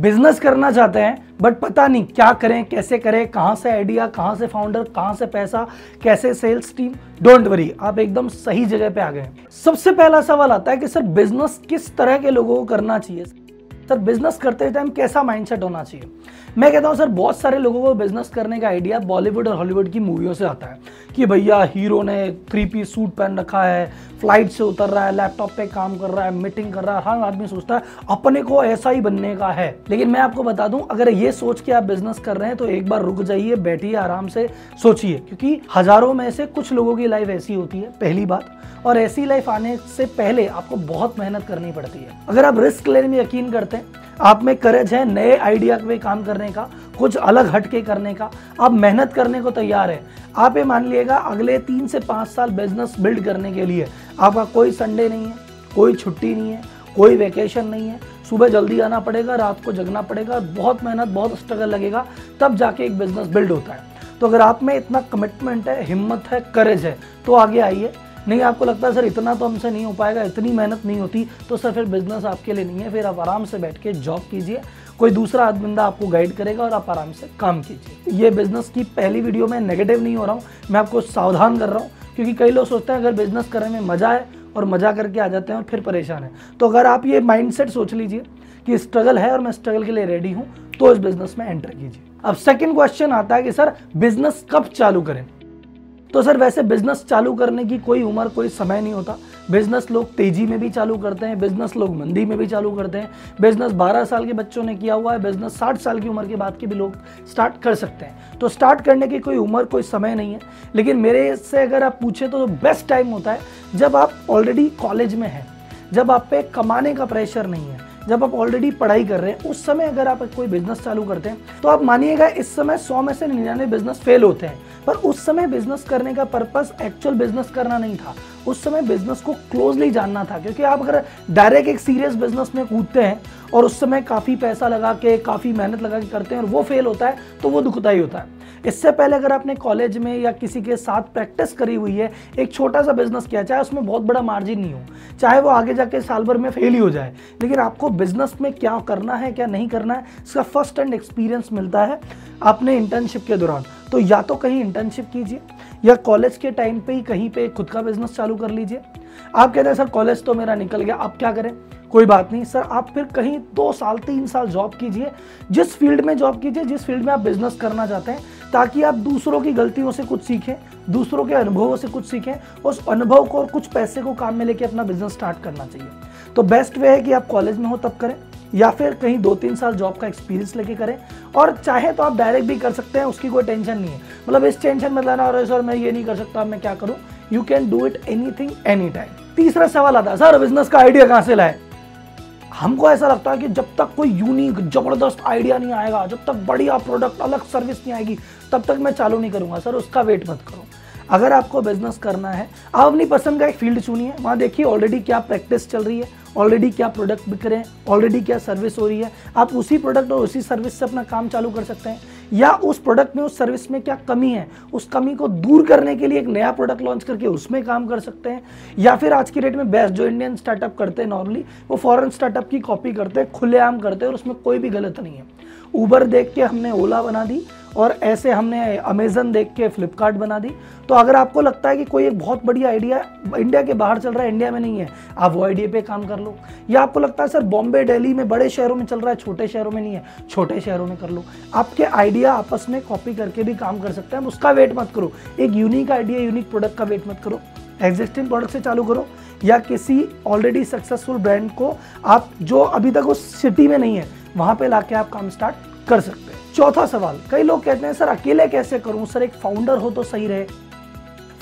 Business करना चाहते हैं बट पता नहीं क्या करें, कैसे करें, कहाँ से आइडिया कहाँ से फाउंडर कहाँ से पैसा, कैसे सेल्स टीम डोंट वरी आप एकदम सही जगह पे आ गए सबसे पहला सवाल आता है कि सर बिज़नेस किस तरह के लोगों को करना चाहिए? सर बिज़नेस करते टाइम कैसा माइंडसेट होना चाहिए? मैं कहता हूँ, सर, बहुत सारे लोगों को बिज़नेस करने का आइडिया बॉलीवुड और हॉलीवुड की मूवियों से आता है कि भैया हीरो ने थ्री पीस सूट पहन रखा है फ़्लाइट से उतर रहा है लैपटॉप पे काम कर रहा है मीटिंग कर रहा है, हर आदमी सोचता है, अपने को ऐसा ही बनने का है। लेकिन मैं आपको बता दूँ, अगर ये सोच के आप बिज़नेस कर रहे हैं तो एक बार रुक जाइए, बैठिए, आराम से सोचिए, क्योंकि हज़ारों में से कुछ लोगों की लाइफ ऐसी होती है, पहली बात। और ऐसी लाइफ आने से पहले आपको बहुत मेहनत करनी पड़ती है। अगर आप रिस्क लेने में यकीन करते हैं आप में करेज है नए आइडिया पे काम करने का, कुछ अलग हटके करने का। आप मेहनत करने को तैयार है। आप ये मान लीजिएगा, अगले तीन से पाँच साल बिज़नेस बिल्ड करने के लिए आपका कोई संडे नहीं है, कोई छुट्टी नहीं है, कोई वेकेशन नहीं है। सुबह जल्दी आना पड़ेगा, रात को जगना पड़ेगा, बहुत मेहनत, बहुत स्ट्रगल लगेगा, तब जाके एक बिज़नेस बिल्ड होता है। तो अगर आप में इतना कमिटमेंट है, हिम्मत है करेज है तो आगे आइए। नहीं, आपको लगता है, सर, इतना तो हमसे नहीं हो पाएगा, इतनी मेहनत नहीं होती तो सर, फिर बिज़नेस आपके लिए नहीं है, फिर आप आराम से बैठ के जॉब कीजिए। कोई दूसरा बंदा आपको गाइड करेगा और आप आराम से काम कीजिए। ये बिज़नेस की पहली वीडियो में नेगेटिव नहीं हो रहा हूँ, मैं आपको सावधान कर रहा हूँ, क्योंकि कई लोग सोचते हैं, अगर बिज़नेस करने में मज़ा है और मज़ा करके आ जाते हैं और फिर परेशान है। तो अगर आप ये माइंडसेट सोच लीजिए कि स्ट्रगल है और मैं स्ट्रगल के लिए रेडी हूँ तो इस बिज़नेस में एंटर कीजिए। अब सेकंड क्वेश्चन आता है कि, सर बिज़नेस कब चालू करें? तो सर, वैसे बिज़नेस चालू करने की कोई उम्र, कोई समय नहीं होता। बिज़नेस लोग तेज़ी में भी चालू करते हैं बिज़नेस लोग मंदी में भी चालू करते हैं। बिज़नेस 12 साल के बच्चों ने किया हुआ है बिज़नेस 60 साल की उम्र के बाद के भी लोग स्टार्ट कर सकते हैं। तो स्टार्ट करने की कोई उम्र, कोई समय नहीं है। लेकिन मेरे से अगर आप पूछे तो बेस्ट टाइम होता है जब आप ऑलरेडी कॉलेज में हैं, जब आप पे कमाने का प्रेशर नहीं है, जब आप ऑलरेडी पढ़ाई कर रहे हैं। उस समय अगर आप कोई बिज़नेस चालू करते हैं तो आप मानिएगा इस समय सौ में से निन्यानवे बिज़नेस फेल होते हैं। पर उस समय बिज़नेस करने का पर्पस एक्चुअल बिज़नेस करना नहीं था। उस समय बिज़नेस को क्लोजली जानना था, क्योंकि आप अगर डायरेक्ट एक सीरियस बिज़नेस में कूदते हैं और उस समय काफ़ी पैसा लगा के, काफ़ी मेहनत लगा के करते हैं और वो फेल होता है तो वो दुखदाई होता है। इससे पहले अगर आपने कॉलेज में या किसी के साथ प्रैक्टिस करी हुई है, एक छोटा सा बिज़नेस किया, चाहे उसमें बहुत बड़ा मार्जिन नहीं हो, चाहे वो आगे जाके साल भर में फेल ही हो जाए, लेकिन आपको बिज़नेस में क्या करना है, क्या नहीं करना है, इसका फ़र्स्ट हैंड एक्सपीरियंस मिलता है अपने इंटर्नशिप के दौरान। तो या तो कहीं इंटर्नशिप कीजिए, या कॉलेज के टाइम पे ही कहीं पे खुद का बिज़नेस चालू कर लीजिए। आप कहते हैं, सर कॉलेज तो मेरा निकल गया, अब क्या करें? कोई बात नहीं, सर, आप फिर कहीं दो साल, तीन साल जॉब कीजिए। जिस फ़ील्ड में जॉब कीजिए, जिस फ़ील्ड में आप बिज़नेस करना चाहते हैं ताकि आप दूसरों की गलतियों से कुछ सीखें, दूसरों के अनुभवों से कुछ सीखें, उस अनुभव को और कुछ पैसे को काम में लेके अपना बिज़नेस स्टार्ट करना चाहिए। तो बेस्ट वे है कि आप कॉलेज में हो तब करें, या फिर कहीं दो तीन साल जॉब का एक्सपीरियंस लेके करें, और चाहे तो आप डायरेक्ट भी कर सकते हैं, उसकी कोई टेंशन नहीं है। मतलब इस टेंशन में लाना सर मैं ये नहीं कर सकता, मैं क्या करूँ? You can do it anything any time तीसरा सवाल आता है, सर बिज़नेस का आइडिया कहाँ से लाए? हमको ऐसा लगता है कि जब तक कोई यूनिक ज़बरदस्त आइडिया नहीं आएगा, जब तक बढ़िया प्रोडक्ट अलग सर्विस नहीं आएगी तब तक मैं चालू नहीं करूँगा, सर, उसका वेट मत करो। अगर आपको बिज़नेस करना है, आप अपनी पसंद का एक फ़ील्ड चुनिए, वहाँ देखिए ऑलरेडी क्या प्रैक्टिस चल रही है ऑलरेडी क्या प्रोडक्ट बिक रहे हैं ऑलरेडी क्या सर्विस हो रही है। आप उसी प्रोडक्ट और उसी सर्विस से अपना काम चालू कर सकते हैं। या उस प्रोडक्ट में, उस सर्विस में क्या कमी है? उस कमी को दूर करने के लिए एक नया प्रोडक्ट लॉन्च करके उसमें काम कर सकते हैं? या फिर आज की डेट में बेस्ट जो इंडियन स्टार्टअप करते हैं नॉर्मली वो फॉरन स्टार्टअप की कॉपी करते हैं, खुलेआम करते हैं और उसमें कोई भी गलत नहीं है। ऊबर देख के हमने ओला बना दी और ऐसे हमने अमेजन देख के फ्लिपकार्ट बना दी। तो अगर आपको लगता है कि कोई एक बहुत बढ़िया आइडिया इंडिया के बाहर चल रहा है, इंडिया में नहीं है, आप वो आइडिया पे काम कर लो। या आपको लगता है, सर, बॉम्बे दिल्ली में बड़े शहरों में चल रहा है, छोटे शहरों में नहीं है, छोटे शहरों में कर लो। आपके आइडिया आपस में कॉपी करके भी काम कर सकते हैं। उसका वेट मत करो। एक यूनिक आइडिया, यूनिक प्रोडक्ट का वेट मत करो। एग्जिस्टिंग प्रोडक्ट से चालू करो या किसी ऑलरेडी सक्सेसफुल ब्रांड को आप जो अभी तक उस सिटी में नहीं है, वहाँ पे लाके आप काम स्टार्ट कर सकते हैं। चौथा सवाल, कई लोग कहते हैं, सर, अकेले कैसे करूँ? सर, एक फाउंडर हो तो सही रहे।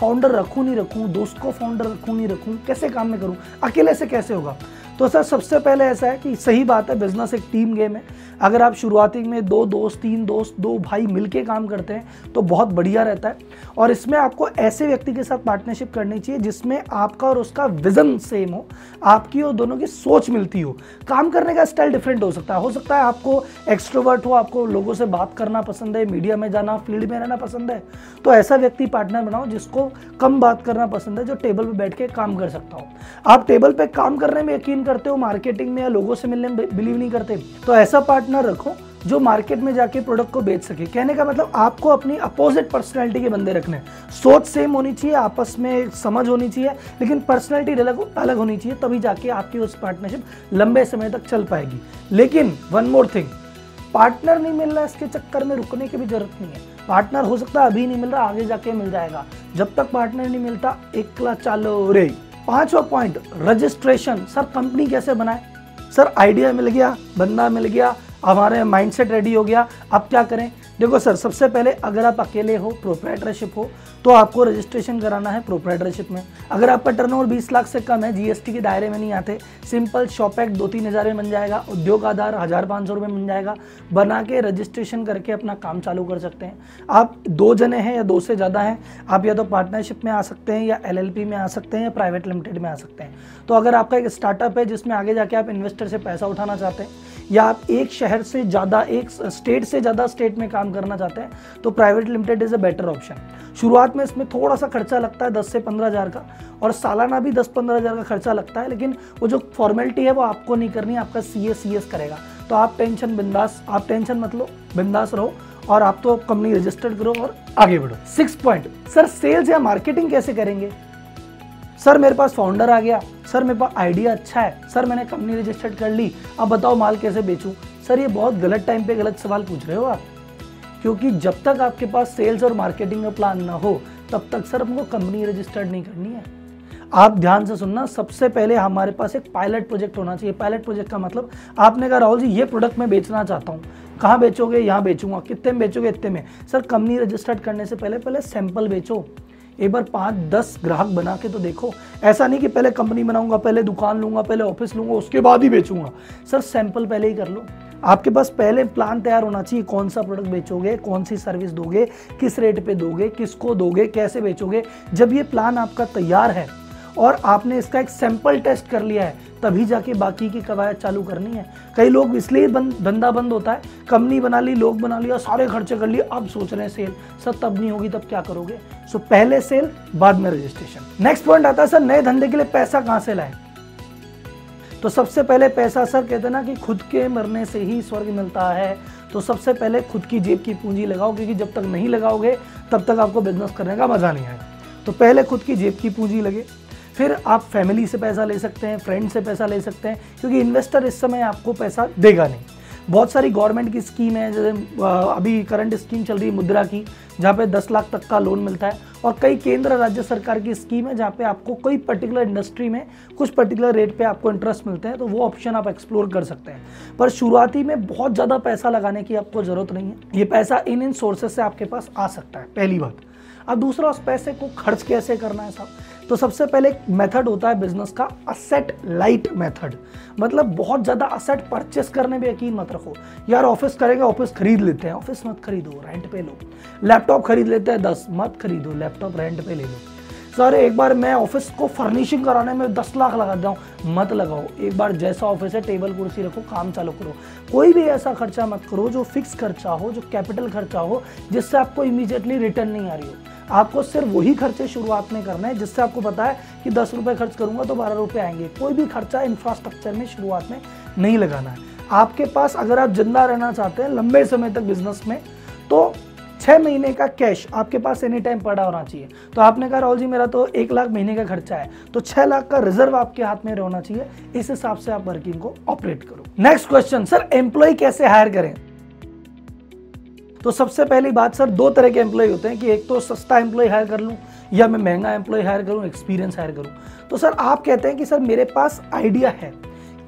फाउंडर रखूँ नहीं रखूँ, दोस्त को फाउंडर रखूँ नहीं रखूँ, कैसे काम में करूँ, अकेले से कैसे होगा? तो सर, सबसे पहले ऐसा है कि सही बात है बिज़नेस एक टीम गेम है। अगर आप शुरुआती में दो दोस्त, तीन दोस्त, दो भाई मिलके काम करते हैं तो बहुत बढ़िया रहता है। और इसमें आपको ऐसे व्यक्ति के साथ पार्टनरशिप करनी चाहिए, जिसमें आपका और उसका विजन सेम हो, आपकी और दोनों की सोच मिलती हो। काम करने का स्टाइल डिफरेंट हो सकता है। हो सकता है आपको एक्सट्रोवर्ट हो, आपको लोगों से बात करना पसंद है मीडिया में जाना फ़ील्ड में रहना पसंद है तो ऐसा व्यक्ति पार्टनर बनाओ, जिसको कम बात करना पसंद है, जो टेबल पर बैठ के काम कर सकता हो। आप टेबल पर काम करने में यकीन करते हो मार्केटिंग में या लोगों से मिलने में बिलीव नहीं करते तो ऐसा पार्टनर रखो जो मार्केट में जाके प्रोडक्ट को बेच सके। कहने का मतलब आपको अपनी अपोजिट पर्सनैलिटी के बंदे रखने सोच सेम होनी चाहिए, आपस में समझ होनी चाहिए, लेकिन पर्सनैलिटी अलग अलग होनी चाहिए, तभी जाके आपकी उस पार्टनरशिप लंबे समय तक चल पाएगी। लेकिन वन मोर थिंग पार्टनर नहीं मिल रहा इसके चक्कर में, रुकने की भी ज़रूरत नहीं है। पार्टनर हो सकता है, अभी नहीं मिल रहा, आगे जाके मिल जाएगा। जब तक पार्टनर नहीं मिलता एकला चालो रे। पांचवा पॉइंट रजिस्ट्रेशन सर कंपनी कैसे बनाए? सर आइडिया मिल गया, बंदा मिल गया, हमारे माइंडसेट रेडी हो गया। अब क्या करें? देखो सर, सबसे पहले अगर आप अकेले हो प्रोप्राइटरशिप हो तो आपको रजिस्ट्रेशन कराना है प्रोप्राइटरशिप में। अगर आपका टर्नओवर 20 लाख से कम है जीएसटी के दायरे में नहीं आते सिंपल शॉप एक्ट दो तीन हज़ार में बन जाएगा, उद्योग आधार हज़ार पाँच सौ रुपये बन जाएगा, बना के रजिस्ट्रेशन करके अपना काम चालू कर सकते हैं। आप दो जने हैं या दो से ज़्यादा हैं, आप या तो पार्टनरशिप में आ सकते हैं या एलएलपी में आ सकते हैं या प्राइवेट लिमिटेड में आ सकते हैं। तो अगर आपका एक स्टार्टअप है जिसमें आगे जाके आप इन्वेस्टर से पैसा उठाना चाहते हैं या आप एक शहर से ज़्यादा, एक स्टेट से ज़्यादा स्टेट में काम करना चाहते हैं तो private limited is a better option. शुरुआत में इसमें थोड़ा सा खर्चा लगता है, दस से पंद्रह हज़ार का, और सालाना भी दस पंद्रह हज़ार का खर्चा लगता है, लेकिन वो जो फॉर्मेलिटी है वो आपको नहीं करनी, आपका सी एस सी एस करेगा। तो आप टेंशन, बिंदास, आप टेंशन मतलब बिंदास रहो, और आप तो कंपनी रजिस्टर्ड करो और आगे बढ़ो। सिक्स पॉइंट सर सेल्स या मार्केटिंग कैसे करेंगे? सर मेरे पास फाउंडर आ गया। सर मेरे पास आइडिया अच्छा है। सर मैंने कंपनी रजिस्टर्ड कर ली। अब बताओ माल कैसे बेचूं? सर ये बहुत गलत टाइम पे गलत सवाल पूछ रहे हो आप। क्योंकि जब तक आपके पास सेल्स और मार्केटिंग का प्लान ना हो, तब तक सर हमको कंपनी रजिस्टर्ड नहीं करनी है। आप ध्यान से सुनना, सबसे पहले हमारे पास एक पायलट प्रोजेक्ट होना चाहिए। पायलट प्रोजेक्ट का मतलब आपने कहा, राहुल जी, ये प्रोडक्ट मैं बेचना चाहता हूँ। कहाँ बेचोगे? यहाँ बेचूँगा। कितने में बेचोगे? इतने में। सर कंपनी रजिस्टर्ड करने से पहले पहले सैंपल बेचो। एक बार पाँच, दस ग्राहक बना के तो देखो। ऐसा नहीं कि पहले कंपनी बनाऊँगा, पहले दुकान लूँगा, पहले ऑफ़िस लूँगा, उसके बाद ही बेचूँगा। सर सैंपल पहले ही कर लो। आपके पास पहले प्लान तैयार होना चाहिए, कौन सा प्रोडक्ट बेचोगे, कौन सी सर्विस दोगे, किस रेट पे दोगे, किसको दोगे, कैसे बेचोगे। जब ये प्लान आपका तैयार है और आपने इसका एक सैंपल टेस्ट कर लिया है, तभी जाके बाकी की कवायद चालू करनी है। कई लोग इसलिए बंद, धंधा बंद होता है, कंपनी बना ली, लोग बना लिया, सारे खर्चे कर लिए, अब सोच रहे हैं सेल सर, तब नहीं होगी, तब क्या करोगे? सो पहले सेल बाद में रजिस्ट्रेशन नेक्स्ट पॉइंट आता है, सर, नए धंधे के लिए पैसा कहाँ से लाए? तो सबसे पहले पैसा, सर, कहते हैं ना कि खुद के मरने से ही स्वर्ग मिलता है। तो सबसे पहले खुद की जेब की पूंजी लगाओ, क्योंकि जब तक नहीं लगाओगे, तब तक आपको बिज़नेस करने का मज़ा नहीं आएगा। तो पहले खुद की जेब की पूंजी लगे। फिर आप फैमिली से पैसा ले सकते हैं फ्रेंड से पैसा ले सकते हैं, क्योंकि इन्वेस्टर इस समय आपको पैसा देगा नहीं। बहुत सारी गवर्नमेंट की स्कीम है, जैसे अभी करंट स्कीम चल रही है मुद्रा की, जहाँ पे 10 लाख तक का लोन मिलता है, और कई केंद्र राज्य सरकार की स्कीम है, जहाँ पे आपको कोई पर्टिकुलर इंडस्ट्री में कुछ पर्टिकुलर रेट पे आपको इंटरेस्ट मिलते हैं तो वो ऑप्शन आप एक्सप्लोर कर सकते हैं। पर शुरुआती में बहुत ज़्यादा पैसा लगाने की आपको ज़रूरत नहीं है। ये पैसा इन इन सोर्सेज से आपके पास आ सकता है, पहली बात। अब दूसरा उस पैसे को खर्च कैसे करना है साहब तो सबसे पहले एक मेथड होता है बिज़नेस का असेट लाइट मेथड मतलब बहुत ज़्यादा असेट परचेस करने में यकीन मत रखो। यार ऑफ़िस करेंगे ऑफ़िस खरीद लेते हैं। ऑफ़िस मत खरीदो रेंट पे लो। लैपटॉप खरीद लेते हैं, दस मत खरीदो लैपटॉप रेंट पे ले लो। सर, एक बार मैं ऑफ़िस को फर्निशिंग कराने में दस लाख लगा जाऊँ मत लगाओ। एक बार जैसा ऑफ़िस है टेबल कुर्सी रखो, काम चालू करो। कोई भी ऐसा खर्चा मत करो जो फिक्स खर्चा हो, जो कैपिटल खर्चा हो, जिससे आपको इमीजिएटली रिटर्न नहीं आ रही हो। आपको सिर्फ़ वही खर्चे शुरुआत में करना है, जिससे आपको पता है कि दस रुपये खर्च करूँगा तो बारह रुपये आएँगे। कोई भी खर्चा इंफ्रास्ट्रक्चर में शुरुआत में नहीं लगाना है। आपके पास अगर आप ज़िंदा रहना चाहते हैं लंबे समय तक बिज़नेस में तो छः महीने का कैश आपके पास एनी टाइम पड़ा होना चाहिए। तो आपने कहा, राहुल जी, मेरा तो एक लाख महीने का खर्चा है तो छह लाख का रिज़र्व आपके हाथ में रहना चाहिए। इस हिसाब से आप वर्किंग को ऑपरेट करो। नेक्स्ट क्वेश्चन सर एम्प्लॉय कैसे हायर करें? तो सबसे पहली बात सर, दो तरह के एम्प्लॉय होते हैं कि एक तो सस्ता एम्प्लॉय हायर कर लूँ, या मैं महँगा एम्प्लॉय हायर करूँ एक्सपीरियंस हायर करूँ। तो सर, आप कहते हैं कि सर, मेरे पास आइडिया है।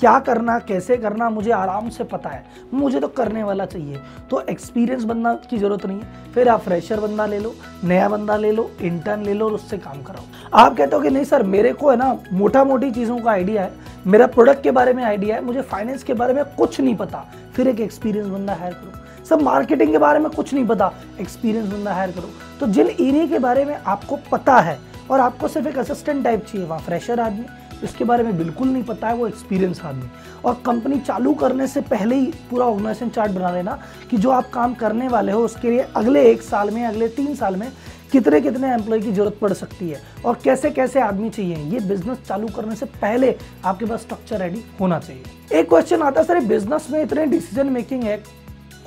क्या करना, कैसे करना, मुझे आराम से पता है। मुझे तो करने वाला चाहिए। तो एक्सपीरियंस बंदा की ज़रूरत नहीं है। फिर आप फ्रेशर बंदा ले लो, नया बंदा ले लो इंटर्न ले लो और उससे काम कराओ। आप कहते हो कि नहीं सर, मेरे को है ना मोटा मोटी चीज़ों का आइडिया है। मेरा प्रोडक्ट के बारे में आइडिया है। मुझे फाइनेंस के बारे में कुछ नहीं पता। फिर एक एक्सपीरियंस बंदा हायर करो। सब मार्केटिंग के बारे में कुछ नहीं पता। एक्सपीरियंस बंदा हायर करो। तो जिन एरिया के बारे में आपको पता है और आपको सिर्फ़ एक असिस्टेंट टाइप चाहिए, वहाँ फ्रेशर आदमी। इसके बारे में बिल्कुल नहीं पता है वो एक्सपीरियंस आदमी। और कंपनी चालू करने से पहले ही पूरा ऑर्गेनाइजेशन चार्ट बना लेना कि जो आप काम करने वाले हो, उसके लिए अगले एक साल में, अगले तीन साल में कितने कितने एम्प्लॉय की ज़रूरत पड़ सकती है और कैसे कैसे आदमी चाहिए। ये बिज़नेस चालू करने से पहले आपके पास स्ट्रक्चर रेडी होना चाहिए। एक क्वेश्चन आता है, सर बिज़नेस में इतने डिसीज़न मेकिंग है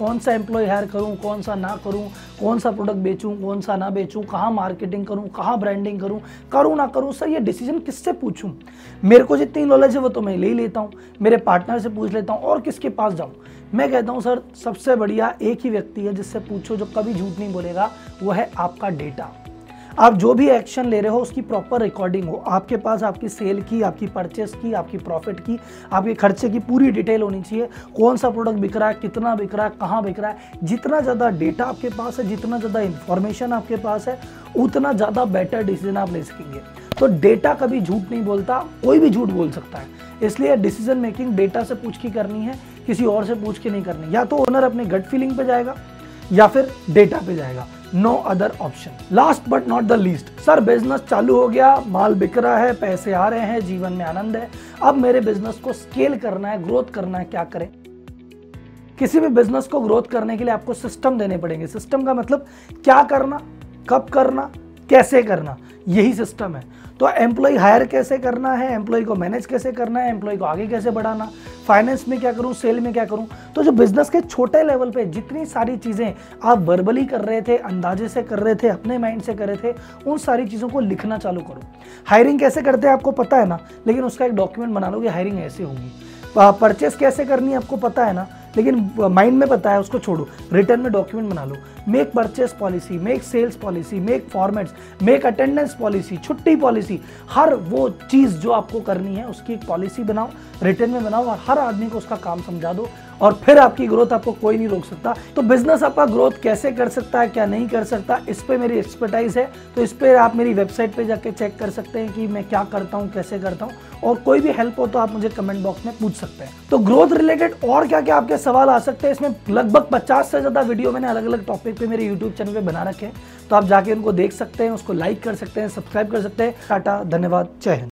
कौन सा एम्प्लॉय हायर करूँ, कौन सा ना करूँ, कौन सा प्रोडक्ट बेचूँ, कौन सा ना बेचूँ, कहाँ मार्केटिंग करूँ, कहाँ ब्रांडिंग करूँ करूँ ना करूँ, सर ये डिसीज़न किससे पूछूँ? मेरे को जितनी नॉलेज है वो तो मैं ले लेता हूँ, मेरे पार्टनर से पूछ लेता हूँ और किसके पास जाऊँ। मैं कहता हूँ, सर, सबसे बढ़िया एक ही व्यक्ति है जिससे पूछो, जो कभी झूठ नहीं बोलेगा, वो है आपका डेटा आप जो भी एक्शन ले रहे हो, उसकी प्रॉपर रिकॉर्डिंग हो। आपके पास आपकी सेल की, आपकी परचेस की, आपकी प्रॉफिट की, आपके खर्चे की पूरी डिटेल होनी चाहिए। कौन सा प्रोडक्ट बिक रहा है, कितना बिक रहा है, कहाँ बिक रहा है, जितना ज़्यादा डेटा आपके पास है, जितना ज़्यादा इंफॉर्मेशन आपके पास है, उतना ज़्यादा बेटर डिसीज़न आप ले सकेंगे। तो डेटा कभी झूठ नहीं बोलता, कोई भी झूठ बोल सकता है। इसलिए डिसीज़न मेकिंग डेटा से पूछ के करनी है, किसी और से पूछ के नहीं करनी। या तो ओनर अपने गट फीलिंग पे जाएगा, या फिर डेटा पे जाएगा। No other option last but not the least sir business चालू हो गया, माल बिक रहा है, पैसे आ रहे हैं, जीवन में आनंद है। अब मेरे बिज़नेस को स्केल करना है ग्रोथ करना है, क्या करें? किसी भी बिज़नेस को ग्रोथ करने के लिए आपको सिस्टम देने पड़ेंगे। सिस्टम का मतलब क्या करना, कब करना कैसे करना? यही सिस्टम है। तो एम्प्लॉय हायर कैसे करना है? एम्प्लॉय को मैनेज कैसे करना है? एम्प्लॉय को आगे कैसे बढ़ाना? फाइनेंस में क्या करूँ? सेल में क्या करूँ? तो जो बिज़नेस के छोटे लेवल पे जितनी सारी चीज़ें आप वर्बली कर रहे थे, अंदाजे से कर रहे थे, अपने माइंड से कर रहे थे, उन सारी चीज़ों को लिखना चालू करो। हायरिंग कैसे करते हैं आपको पता है ना? लेकिन उसका एक डॉक्यूमेंट बना लो कि हायरिंग ऐसे होगी। परचेस कैसे करनी है आपको पता है ना? लेकिन माइंड में पता है उसको छोड़ो। रिटर्न में डॉक्यूमेंट बना लो। Make purchase policy make sales policy make formats make attendance policy छुट्टी पॉलिसी हर वो चीज़ जो आपको करनी है, उसकी एक पॉलिसी बनाओ रिटर्न में बनाओ और हर आदमी को उसका काम समझा दो। और फिर आपकी ग्रोथ आपको कोई नहीं रोक सकता। तो बिज़नेस आपका ग्रोथ कैसे कर सकता है, क्या नहीं कर सकता, इस पर मेरी एक्सपर्टाइज है। तो इस पर आप मेरी वेबसाइट पे जाके चेक कर सकते हैं कि मैं क्या करता हूँ, कैसे करता हूँ। और कोई भी हेल्प हो तो आप मुझे कमेंट बॉक्स में पूछ सकते हैं। तो ग्रोथ रिलेटेड और क्या क्या आपके सवाल आ सकते हैं, इसमें लगभग पचास से ज़्यादा वीडियो मैंने अलग अलग टॉपिक पे मेरे यूट्यूब चैनल पे बना रखे हैं। तो आप जाके उनको देख सकते हैं, उसको लाइक कर सकते हैं सब्सक्राइब कर सकते हैं। टाटा, धन्यवाद, जय हिंद।